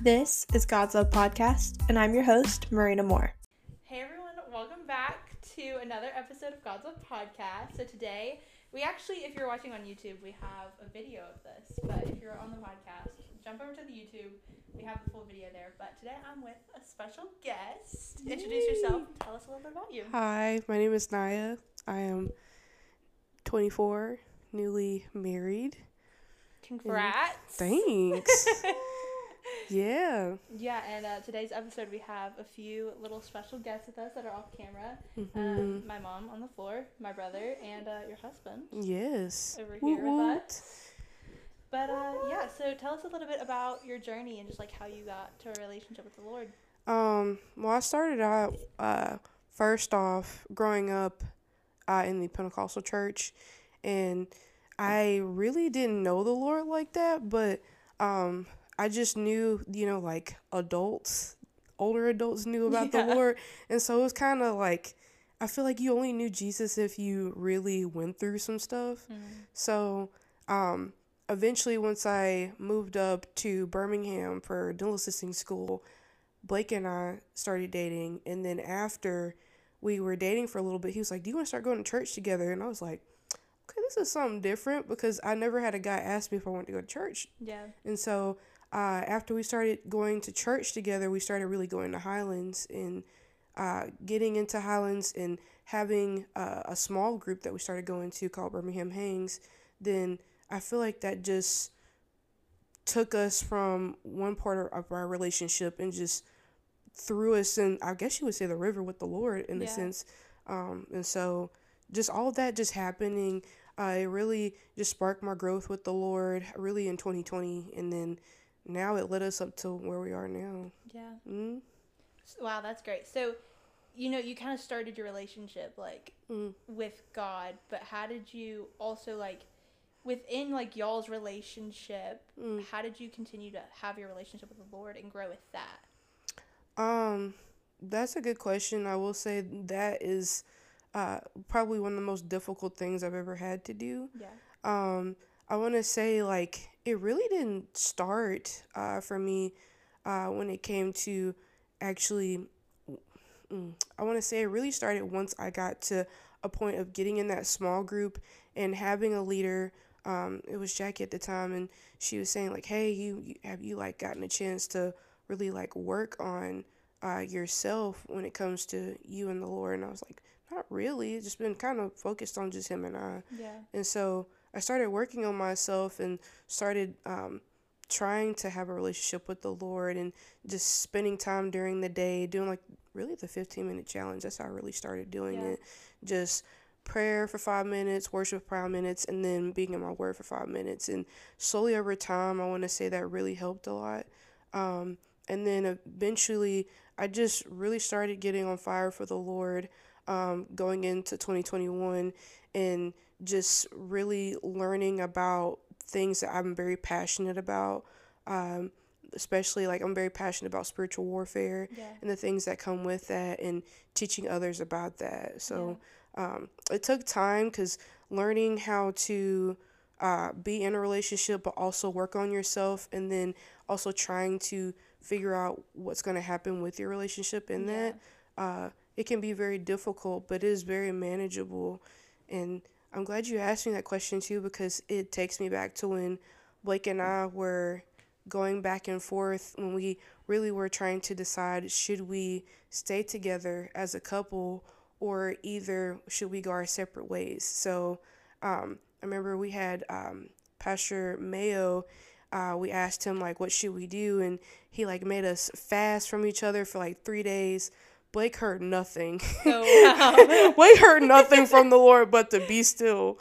This is God's Love Podcast, and I'm your host, Marina Moore. Hey everyone, welcome back to another episode of God's Love Podcast. So today, we actually, if you're watching on YouTube, we have a video of this. But if you're on the podcast, jump over to the YouTube. We have the full video there. But today I'm with a special guest. Introduce yourself. Tell us a little bit about you. Hi, my name is Niya. I am 24, newly married. Congrats. Thanks. yeah. Yeah, and uh, today's episode we have a few little special guests with us that are off camera. hmm Um, my mom on the floor, my brother, and uh, your husband yes. over here woot. with us. But uh, yeah, so tell us a little bit about your journey and just like how you got to a relationship with the Lord. Um, well, I started out uh, first off growing up uh, in the Pentecostal church, and I really didn't know the Lord like that, but um, I just knew, you know, like adults, older adults knew about Yeah. the Lord, and so it was kind of like I feel like you only knew Jesus if you really went through some stuff. So, um, eventually, once I moved up to Birmingham for dental assisting school, Blake and I started dating. And then after we were dating for a little bit, he was like, Do you want to start going to church together? And I was like, Okay, this is something different because I never had a guy ask me if I wanted to go to church. Yeah. And so, uh, after we started going to church together, we started really going to Highlands and uh, getting into Highlands and having uh, a small group that we started going to called Birmingham Hangs. Then I feel like that just took us from one part of our relationship and just threw us in, I guess you would say, the river with the Lord in a sense. Um, and so, just all of that just happening, uh, it really just sparked my growth with the Lord, really in 2020. And then now it led us up to where we are now. Yeah. Mm, Wow, that's great. So, you know, you kind of started your relationship like mm. with God, but how did you also like within like y'all's relationship, Mm. how did you continue to have your relationship with the Lord and grow with that? Um, that's a good question. I will say that is uh, probably one of the most difficult things I've ever had to do. Yeah. Um, I want to say like it really didn't start uh, for me uh, when it came to actually. Mm, I want to say it really started once I got to a point of getting in that small group and having a leader. Um, it was Jackie at the time, and she was saying like, "Hey, you, you have you like gotten a chance to really like work on uh, yourself when it comes to you and the Lord?" And I was like, "Not really. It's just been kind of focused on just him and I." Yeah. And so I started working on myself and started um, trying to have a relationship with the Lord and just spending time during the day doing like really the 15 minute challenge. That's how I really started doing Yeah. it. Just prayer for five minutes, worship for five minutes, and then being in my word for five minutes. And slowly over time, I want to say that really helped a lot. Um, and then eventually, I just really started getting on fire for the Lord um, going into 2021 and just really learning about things that I'm very passionate about. Um, especially like I'm very passionate about spiritual warfare Yeah. and the things that come with that and teaching others about that. So um, it took time because learning how to uh, be in a relationship but also work on yourself and then also trying to figure out what's going to happen with your relationship in Yeah. that uh, it can be very difficult but it is very manageable and i'm glad you asked me that question too because it takes me back to when blake and i were going back and forth when we really were trying to decide should we stay together as a couple or either should we go our separate ways. So um, i remember we had um, pastor mayo uh, we asked him like what should we do? And he like made us fast from each other for like three days blake heard nothing Oh, wow. blake heard nothing from the lord but to be still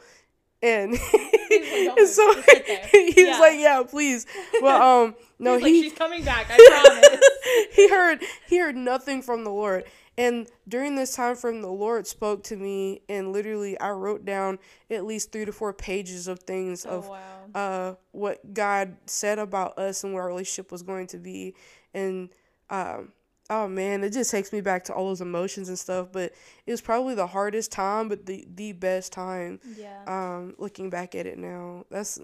and, "Don't and so he was Yeah. like yeah please but um no He's like, she's coming back, I promise. he heard he heard nothing from the Lord. And during this time frame, the Lord spoke to me, and literally, I wrote down at least three to four pages of things oh of wow. uh, what God said about us and what our relationship was going to be. And um, oh man, it just takes me back to all those emotions and stuff. But it was probably the hardest time, but the the best time. Yeah. Um, looking back at it now, that's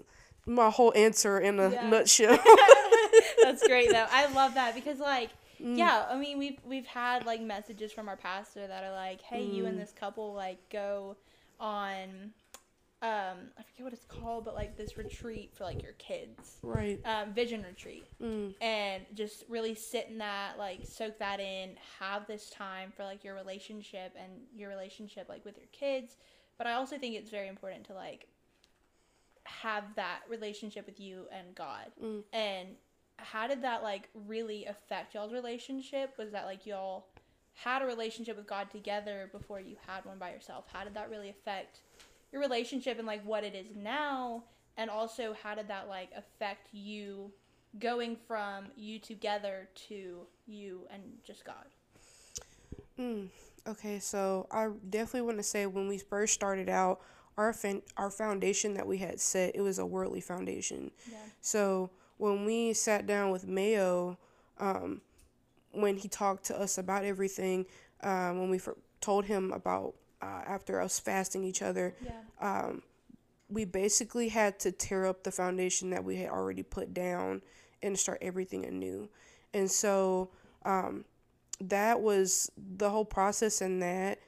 my whole answer in a Yeah. nutshell. That's great though. I love that because like Mm. yeah, I mean we've we've had like messages from our pastor that are like, "Hey, you and Mm. this couple like go on um I forget what it's called, but like this retreat for like your kids. Right. Um vision retreat. Mm. And just really sit in that, like soak that in, have this time for like your relationship and your relationship like with your kids. But I also think it's very important to like have that relationship with you and God. Mm. And how did that like really affect y'all's relationship? Was that like y'all had a relationship with God together before you had one by yourself? How did that really affect your relationship and like what it is now? And also how did that like affect you going from you together to you and just God? Mm. Okay, so I definitely want to say when we first started out, our fan- our foundation that we had set, it was a worldly foundation. Yeah. So when we sat down with Mayo, um, when he talked to us about everything, um, when we fir- told him about uh, after us fasting each other, Yeah. um, we basically had to tear up the foundation that we had already put down and start everything anew. And so um, that was the whole process, and that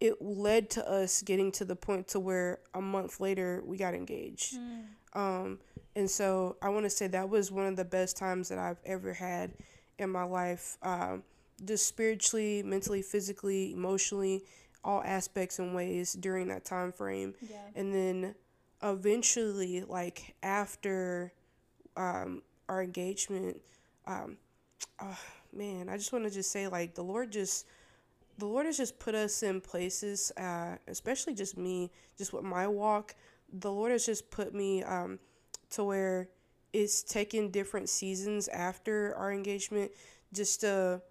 it led to us getting to the point to where a month later we got engaged. Um, and so I want to say that was one of the best times that I've ever had in my life, um, just spiritually, mentally, physically, emotionally, all aspects and ways during that time frame. Yeah. And then eventually, like after um, our engagement, um, oh, man, I just want to just say, like, the Lord just. The Lord has just put us in places, uh, especially just me, just with my walk. The Lord has just put me um, to where it's taken different seasons after our engagement just to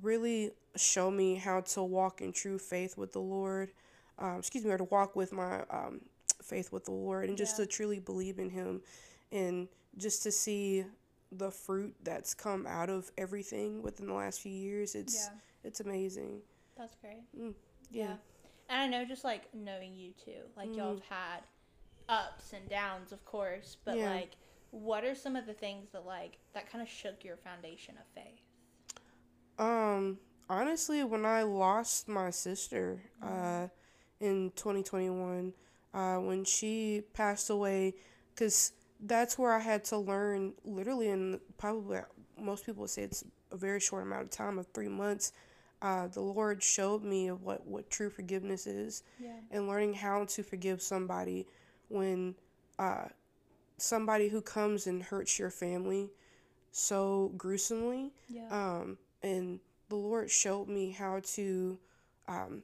really show me how to walk in true faith with the Lord. Um, excuse me, or to walk with my um, faith with the Lord and just Yeah. to truly believe in Him and just to see the fruit that's come out of everything within the last few years. It's Yeah. it's amazing. That's great. Yeah. And I know just like knowing you too, like y'all have had ups and downs, of course, but Yeah. like what are some of the things that like that kind of shook your foundation of faith? Um, honestly, when I lost my sister, uh, in 2021, uh, when she passed away, because that's where I had to learn, literally, in probably most people would say it's a very short amount of time of three months. Uh, the Lord showed me of what, what true forgiveness is Yeah. and learning how to forgive somebody when uh, somebody who comes and hurts your family so gruesomely Yeah. um, and the Lord showed me how to um,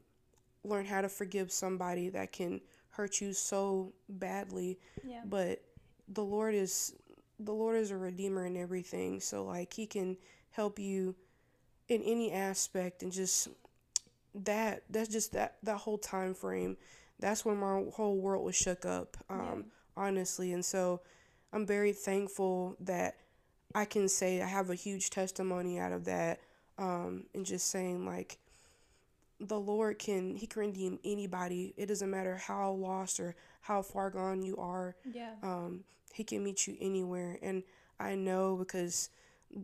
learn how to forgive somebody that can hurt you so badly. yeah. But the Lord is the Lord is a redeemer in everything. So like He can help you in any aspect, and just that that's just that that whole time frame. That's when my whole world was shook up. Um, honestly, and so I'm very thankful that I can say I have a huge testimony out of that, um, and just saying like the Lord can He can redeem anybody. It doesn't matter how lost or how far gone you are. Yeah. Um, he can meet you anywhere, and I know because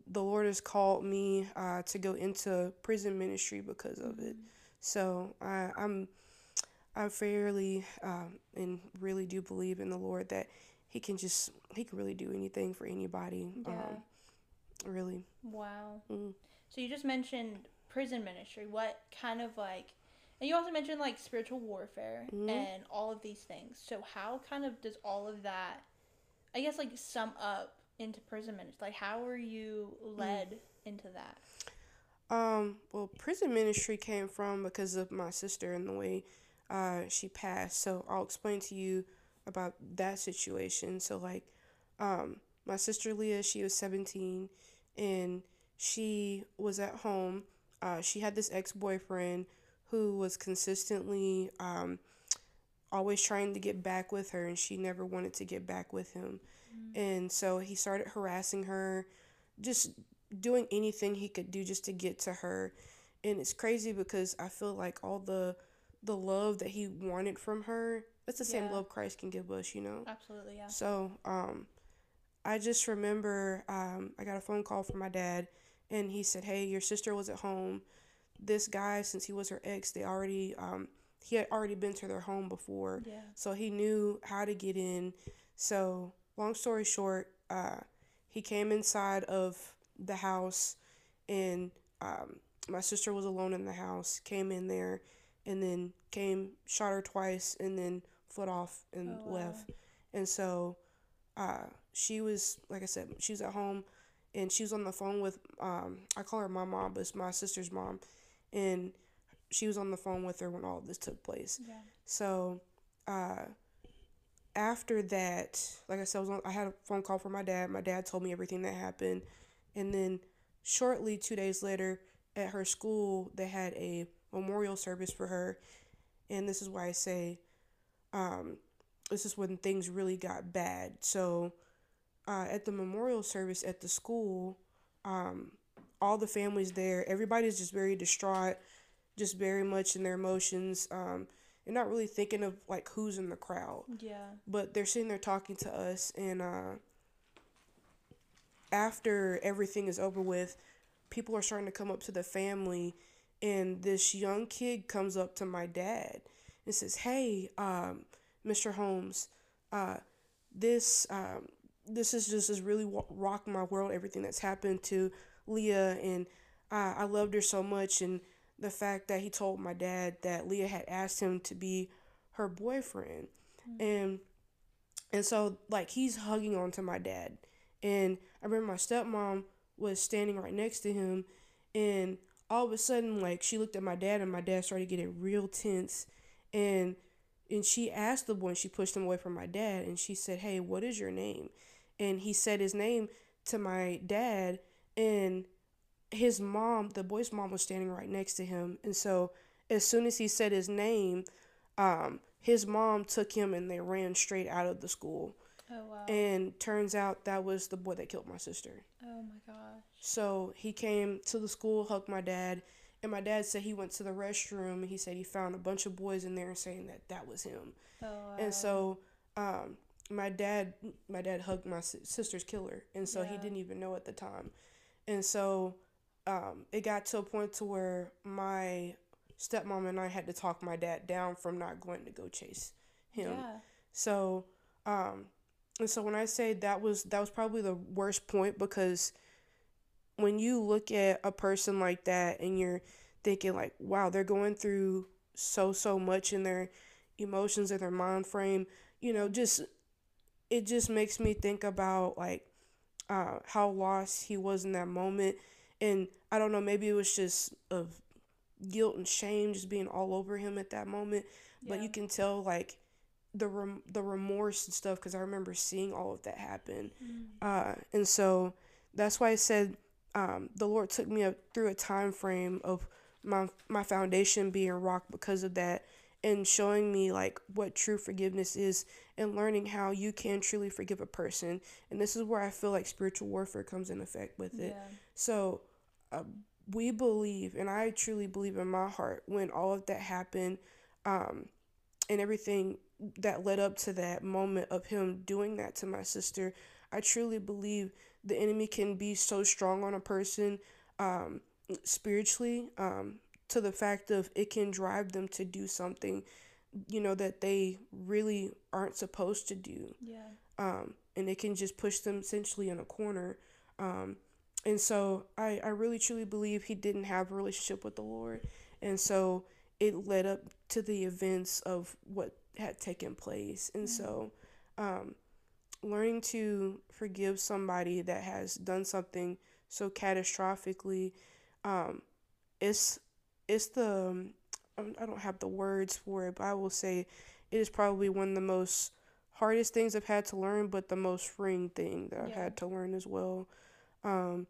the Lord has called me uh, to go into prison ministry because of it. So I, I'm I fairly um, and really do believe in the Lord that He can just He can really do anything for anybody. Yeah. Um, really. Wow. Mm. So you just mentioned prison ministry. What kind of like and you also mentioned like spiritual warfare Mhm. and all of these things. So how kind of does all of that I guess like sum up into prison ministry? Like how were you led into that? Um, well, prison ministry came from because of my sister and the way uh, she passed. So I'll explain to you about that situation. So, like, um, my sister Leah, she was 17 and she was at home. Uh, she had this ex boyfriend who was consistently um, always trying to get back with her, and she never wanted to get back with him. And so he started harassing her, just doing anything he could do just to get to her. And it's crazy because I feel like all the the love that he wanted from her, that's the same Yeah. love Christ can give us, you know. Absolutely, yeah. So, um, I just remember um, I got a phone call from my dad, and he said, "Hey, your sister was at home. This guy, since he was her ex, they already um, he had already been to their home before, Yeah. so he knew how to get in. So long story short, uh, he came inside of the house, and um, my sister was alone in the house. Came in there, and then came shot her twice, and then foot off and Oh, wow. left. And so uh, she was like I said, she was at home, and she was on the phone with um, I call her my mom, but it's my sister's mom, and she was on the phone with her when all of this took place. Yeah. So, uh, after that, like I said, I, was on, I had a phone call from my dad. My dad told me everything that happened, and then shortly, two days later, at her school, they had a memorial service for her, and this is why I say, um, this is when things really got bad. So, uh, at the memorial service at the school, um, all the families there, everybody's just very distraught, just very much in their emotions. Um, and not really thinking of like who's in the crowd Yeah. but they're sitting there talking to us and uh after everything is over with people are starting to come up to the family and this young kid comes up to my dad and says hey um mr holmes uh this um this is just has really rocked my world everything that's happened to leah and uh, i loved her so much and the fact that he told my dad that leah had asked him to be her boyfriend. And and so like he's hugging on to my dad. And i remember my stepmom was standing right next to him and all of a sudden like she looked at my dad and my dad started getting real tense. And and she asked the boy and she pushed him away from my dad and she said hey what is your name and he said his name to my dad and his mom the boy's mom was standing right next to him and so as soon as he said his name um, his mom took him and they ran straight out of the school. Oh wow. And turns out that was the boy that killed my sister. oh my gosh. So he came to the school, hugged my dad, and my dad said he went to the restroom and he said he found a bunch of boys in there saying that that was him. Oh wow. And so um, my dad, my dad hugged my sister's killer, and so he didn't even know at the time. And so um, it got to a point to where my stepmom and I had to talk my dad down from not going to go chase him. Yeah. So, um, and so when I say that was that was probably the worst point because when you look at a person like that and you're thinking like, wow, they're going through so so much in their emotions and their mind frame, you know, just it just makes me think about like uh, how lost he was in that moment, and I don't know, maybe it was just of guilt and shame just being all over him at that moment but you can tell like the rem- the remorse and stuff because I remember seeing all of that happen. Mm. Uh, and so that's why I said um, the Lord took me up through a time frame of my my foundation being rocked because of that and showing me like what true forgiveness is and learning how you can truly forgive a person and this is where i feel like spiritual warfare comes in effect with it Yeah. so uh, we believe, and I truly believe in my heart, when all of that happened, um, and everything that led up to that moment of him doing that to my sister, I truly believe the enemy can be so strong on a person um, spiritually um, to the fact of it can drive them to do something, you know, that they really aren't supposed to do Yeah. um, and it can just push them essentially in a corner. Um, and so I, I really truly believe he didn't have a relationship with the Lord. And so it led up to the events of what had taken place. And so um, learning to forgive somebody that has done something so catastrophically, um, it's, it's the, um, I don't have the words for it, but I will say it is probably one of the most hardest things I've had to learn, but the most freeing thing that I've Yeah. had to learn as well. Um,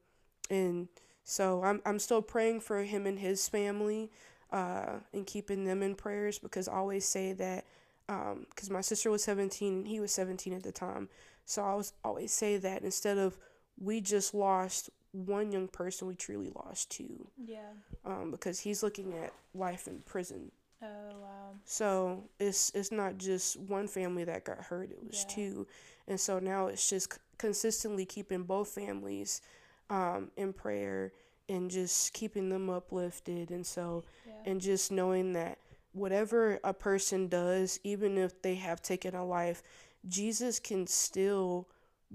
and so I'm I'm still praying for him and his family, uh, and keeping them in prayers because I always say that, um, because my sister was 17 and he was 17 at the time, so I was always say that instead of we just lost one young person, we truly lost two, Yeah. um, because he's looking at life in prison. Oh wow. So it's it's not just one family that got hurt; it was Yeah. two, and so now it's just consistently keeping both families um, in prayer and just keeping them uplifted. And so, Yeah. and just knowing that whatever a person does, even if they have taken a life, Jesus can still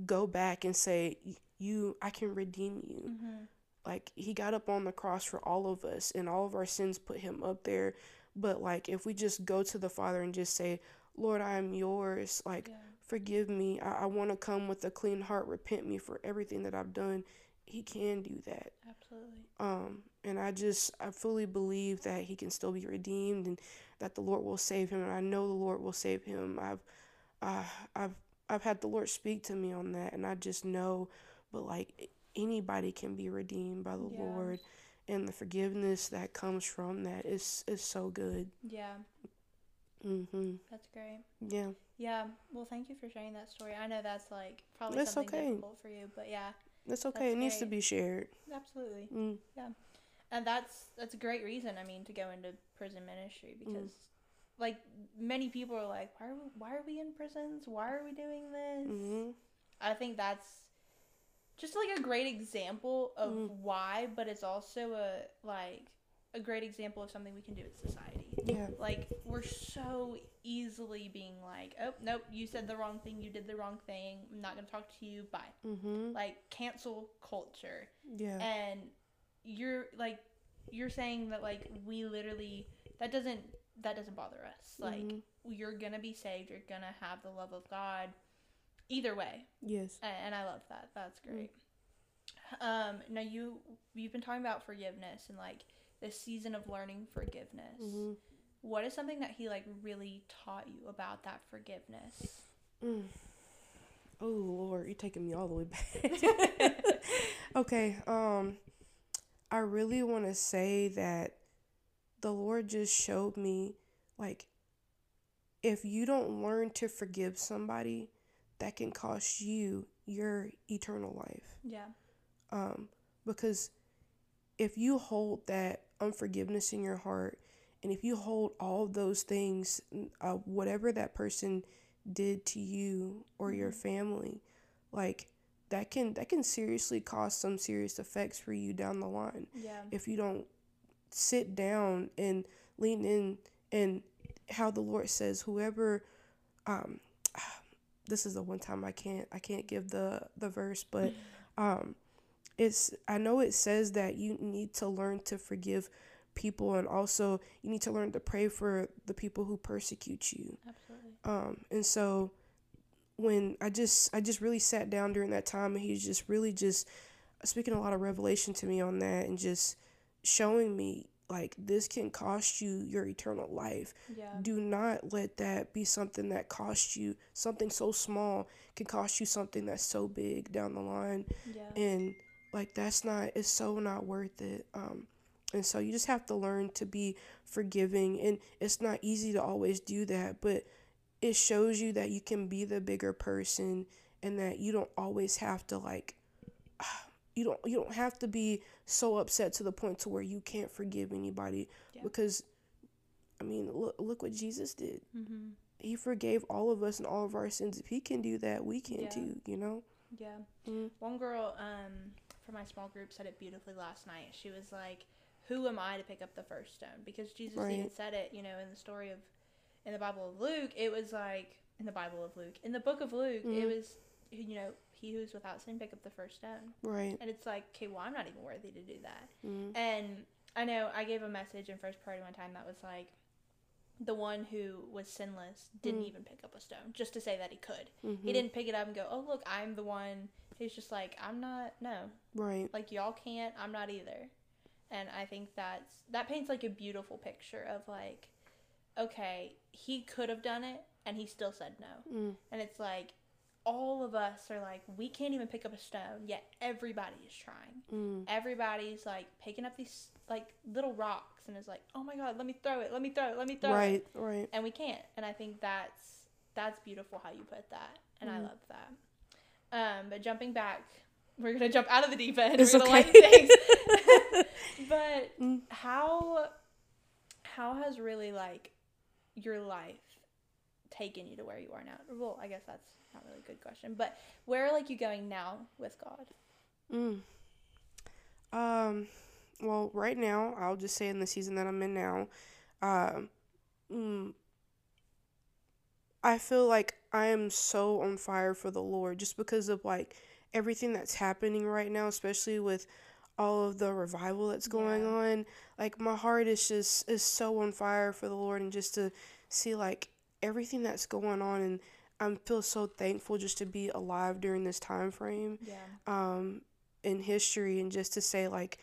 go back and say, "You, I can redeem you." Mm-hmm. Like he got up on the cross for all of us, and all of our sins put him up there. But like, if we just go to the Father and just say, "Lord, I am yours," like Yeah. forgive me. I, I want to come with a clean heart, repent me for everything that I've done. He can do that. Absolutely. Um, and I just I fully believe that he can still be redeemed and that the Lord will save him. And I know the Lord will save him. I've uh, I've I've had the Lord speak to me on that, and I just know. But like anybody can be redeemed by the Yeah. Lord, and the forgiveness that comes from that is is so good. Yeah. Mhm. That's great. Yeah. Yeah. Well, thank you for sharing that story. I know that's like probably That's something okay. difficult for you, but yeah, That's okay. That's it needs to be shared. absolutely. Mm. And that's that's a great reason. I mean, to go into prison ministry Mm. because, like, many people are like, why are we, why are we in prisons? Why are we doing this? Mhm. I think that's just like a great example of Mm. why, but it's also a like a great example of something we can do in society. Yeah. Like we're so easily being like, oh nope, you said the wrong thing, you did the wrong thing. I'm not gonna talk to you. Bye. Mhm. Like cancel culture, Yeah. and you're like you're saying that like we literally that doesn't that doesn't bother us. Like Mhm. you're gonna be saved. You're gonna have the love of God. Either way, Yes. and I love that. That's great. Um, now you you've been talking about forgiveness and like this season of learning forgiveness. Mhm. What is something that he like really taught you about that forgiveness? Mm. Oh Lord, you're taking me all the way back. okay, um I really want to say that the Lord just showed me like if you don't learn to forgive somebody, that can cost you your eternal life. Yeah. Um because if you hold that unforgiveness in your heart and if you hold all those things uh, whatever that person did to you or your Mhm. family like that can that can seriously cause some serious effects for you down the line Yeah. if you don't sit down and lean in and how the lord says whoever um this is the one time i can't i can't give the the verse but um it's i know it says that you need to learn to forgive people and also you need to learn to pray for the people who persecute you Absolutely. um and so when i just i just really sat down during that time and he was just really just speaking a lot of revelation to me on that and just showing me like this can cost you your eternal life Yeah. do not let that be something that costs you something so small can cost you something that's so big down the line Yeah. and like that's not it's so not worth it um and so you just have to learn to be forgiving and it's not easy to always do that but it shows you that you can be the bigger person and that you don't always have to like you don't you don't have to be so upset to the point to where you can't forgive anybody Yeah. because I mean look look what Jesus did Mm-hmm. he forgave all of us and all of our sins if he can do that we can Yeah. too you know Yeah. Mhm. One girl um from my small group said it beautifully last night. She was like, "Who am I to pick up the first stone?" Because Jesus even said it, you know, in the story of in the Bible of Luke, it was like in the Bible of Luke, in the book of Luke, it Mhm. was you know, he who's without sin pick up the first stone. right And it's like, okay, well, I'm not even worthy to do that. mm And I know I gave a message in first party one time that was like, the one who was sinless didn't Mm. even pick up a stone just to say that he could. Mhm. He didn't pick it up and go, oh, look, I'm the one He's just like, I'm not, no. right Like, y'all can't, I'm not either. And I think that's, that paints like a beautiful picture of like, okay, he could have done it and he still said no. mm. And it's like, all of us are like, we can't even pick up a stone, yet everybody is trying Mm. everybody's like picking up these like little rocks and is like, "Oh my god, let me throw it, let me throw it, let me throw it," right right and we can't. And I think that's that's beautiful how you put that, and I Mhm. love that. Um, but jumping back, we're gonna jump out of the deep end. It's we're gonna okay. things. but Mm. how how has really like your life taken you to where you are now? Well, I guess that's not really a good question, but where are like you going now with God? Mm. Um, well, right now, I'll just say in the season that I'm in now, um, mm, I feel like I am so on fire for the Lord just because of like everything that's happening right now, especially with all of the revival that's going Yeah. on. Like my heart is just is so on fire for the Lord and just to see like everything that's going on and I feel so thankful just to be alive during this time frame Yeah. um, in history and just to say like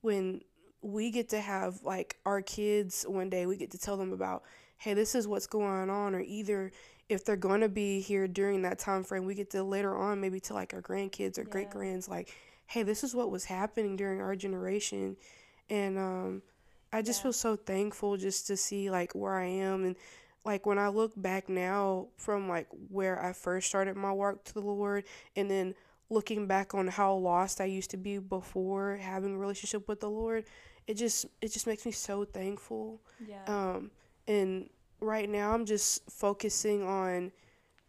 when we get to have like our kids one day we get to tell them about hey this is what's going on or either if they're going to be here during that time frame we get to later on maybe to like our grandkids or Yeah. great grands like hey this is what was happening during our generation and um i just Yeah. feel so thankful just to see like where i am and like when i look back now from like where i first started my walk to the lord and then looking back on how lost I used to be before having a relationship with the Lord, it just it just makes me so thankful. Yeah. Um and right now I'm just focusing on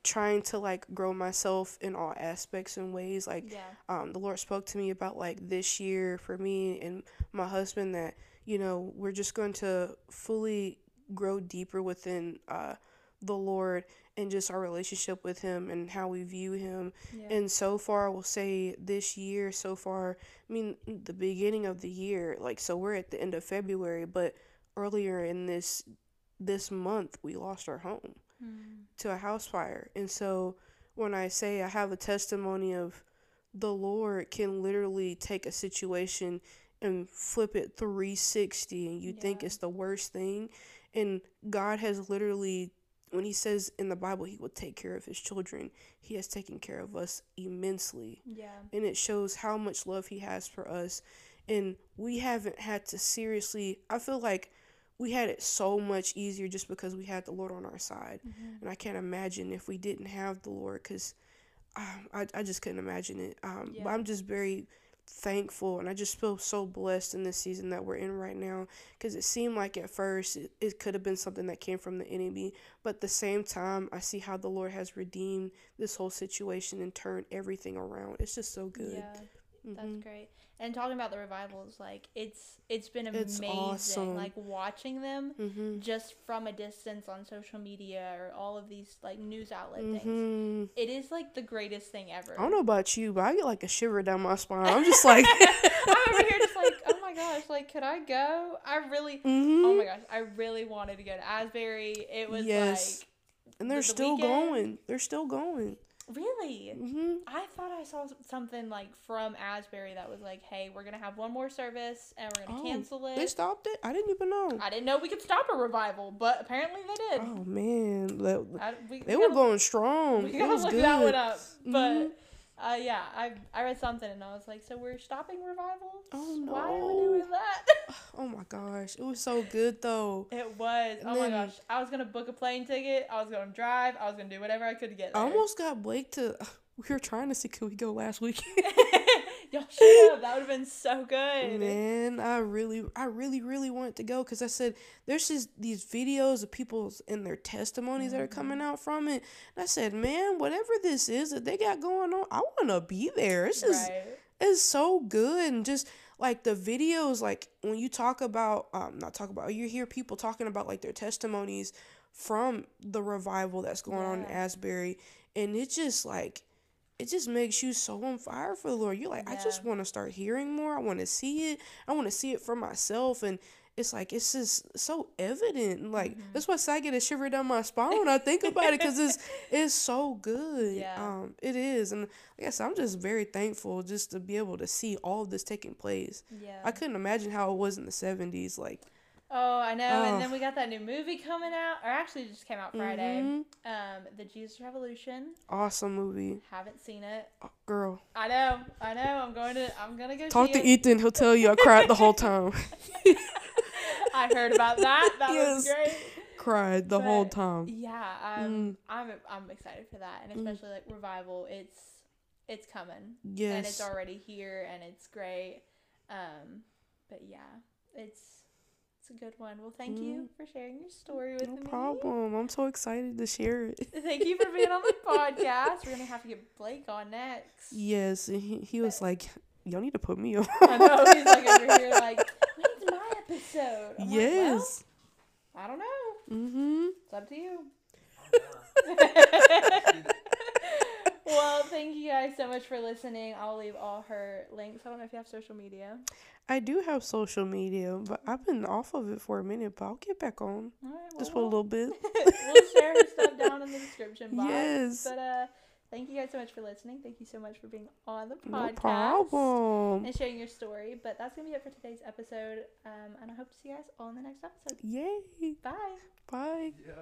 trying to like grow myself in all aspects and ways like yeah. um, the Lord spoke to me about like this year for me and my husband that you know we're just going to fully grow deeper within uh, the Lord and just our relationship with Him and how we view Him. Yeah. And so far, I will say this year, so far, I mean, the beginning of the year, like, so we're at the end of February, but earlier in this this month, we lost our home Mm. to a house fire. And so when I say I have a testimony of the Lord can literally take a situation and flip it 360 and you think it's the worst thing and God has literally when he says in the Bible he will take care of his children, he has taken care of us immensely. Yeah. and it shows how much love he has for us. And we haven't had to seriously i feel like we had it so much easier just because we had the lord on our side. Mhm. and i can't imagine if we didn't have the lord because um, I, I just couldn't imagine it. Um, but i'm just very thankful and i just feel so blessed in this season that we're in right now because it seemed like at first it, it could have been something that came from the enemy but at the same time i see how the lord has redeemed this whole situation and turned everything around it's just so good Yeah. That's Mhm. great. And talking about the revivals, like it's it's been It's amazing. awesome. Like watching them Mhm. just from a distance on social media or all of these like news outlet things. Mhm. It is like the greatest thing ever. I don't know about you, but I get like a shiver down my spine. I'm just like, I'm over here just like, oh my gosh, like could I go? I really oh my gosh, I really wanted to go to Asbury. It was Yes. and they're the still weekend- going. They're still going. Really? hmm I thought I saw something like from Asbury that was like, hey, we're gonna have one more service and we're gonna Oh, cancel it. They stopped it. I didn't even know. I didn't know we could stop a revival, but apparently they did. Oh man, I, we, they we were gotta- going strong. We It gotta was look good. that one up. But Mhm. Uh, yeah, I I read something and I was like, so we're stopping revivals? Oh, no! Why are we doing that? Oh my gosh, it was so good though. it was. And oh my gosh, I was gonna book a plane ticket. I was gonna drive. I was gonna do whatever I could to get There. I almost got Blake to. We were trying to see could we go last week. Y'all should have. That would have been so good. Man, I really, I really, really wanted to go because I said there's just these videos of people's and their testimonies that are coming out from it. And I said, man, whatever this is that they got going on, I want to be there. It's just, right. it's so good and just like the videos, like when you talk about, um, not talk about, you hear people talking about like their testimonies from the revival that's going on in Asbury, and it's just like it just makes you so on fire for the Lord. You're like, I just want to start hearing more. I want to see it. I want to see it for myself. And it's like, it's just so evident. Like, Mm-hmm. that's why I get a shiver down my spine when I think about it because it's, it's so good. Yeah. Um, it is. And I guess I'm just very thankful just to be able to see all of this taking place. Yeah. I couldn't imagine how it was in the 70s. Like, Oh, I know. Oh. And then we got that new movie coming out, or actually just came out Friday. mhm. Um, The Jesus Revolution. awesome movie. Haven't seen it. Oh, girl, I know. I know. I'm going to. I'm gonna go talk to it. Ethan. He'll tell you I cried the whole time. I heard about that. That was Yes. great. cried the whole time. Yeah, um, Mm. I'm I'm excited for that, and Mm. especially like revival. It's it's coming, Yes. and it's already here, and it's great. Um, but yeah, It's a good one. Well, thank you for sharing your story with No me. No problem. I'm so excited to share it. Thank you for being on the podcast. We're gonna have to get Blake on next. Yes, and he, he was like, y'all need to put me on. I know he's like over here like, when's my episode? I'm like, yes. well, I don't know. mm-hmm. It's up to you. well, thank you guys so much for listening. I'll leave all her links. I don't know if you have social media. I do have social media, but I've been off of it for a minute, but I'll get back on. All right, well, Just for a little bit. we'll share her stuff down in the description box. Yes. But uh, thank you guys so much for listening. Thank you so much for being on the No podcast problem. and sharing your story. But that's gonna be it for today's episode. Um, and I hope to see you guys all in the next episode. Yay. Bye. Bye. Yeah.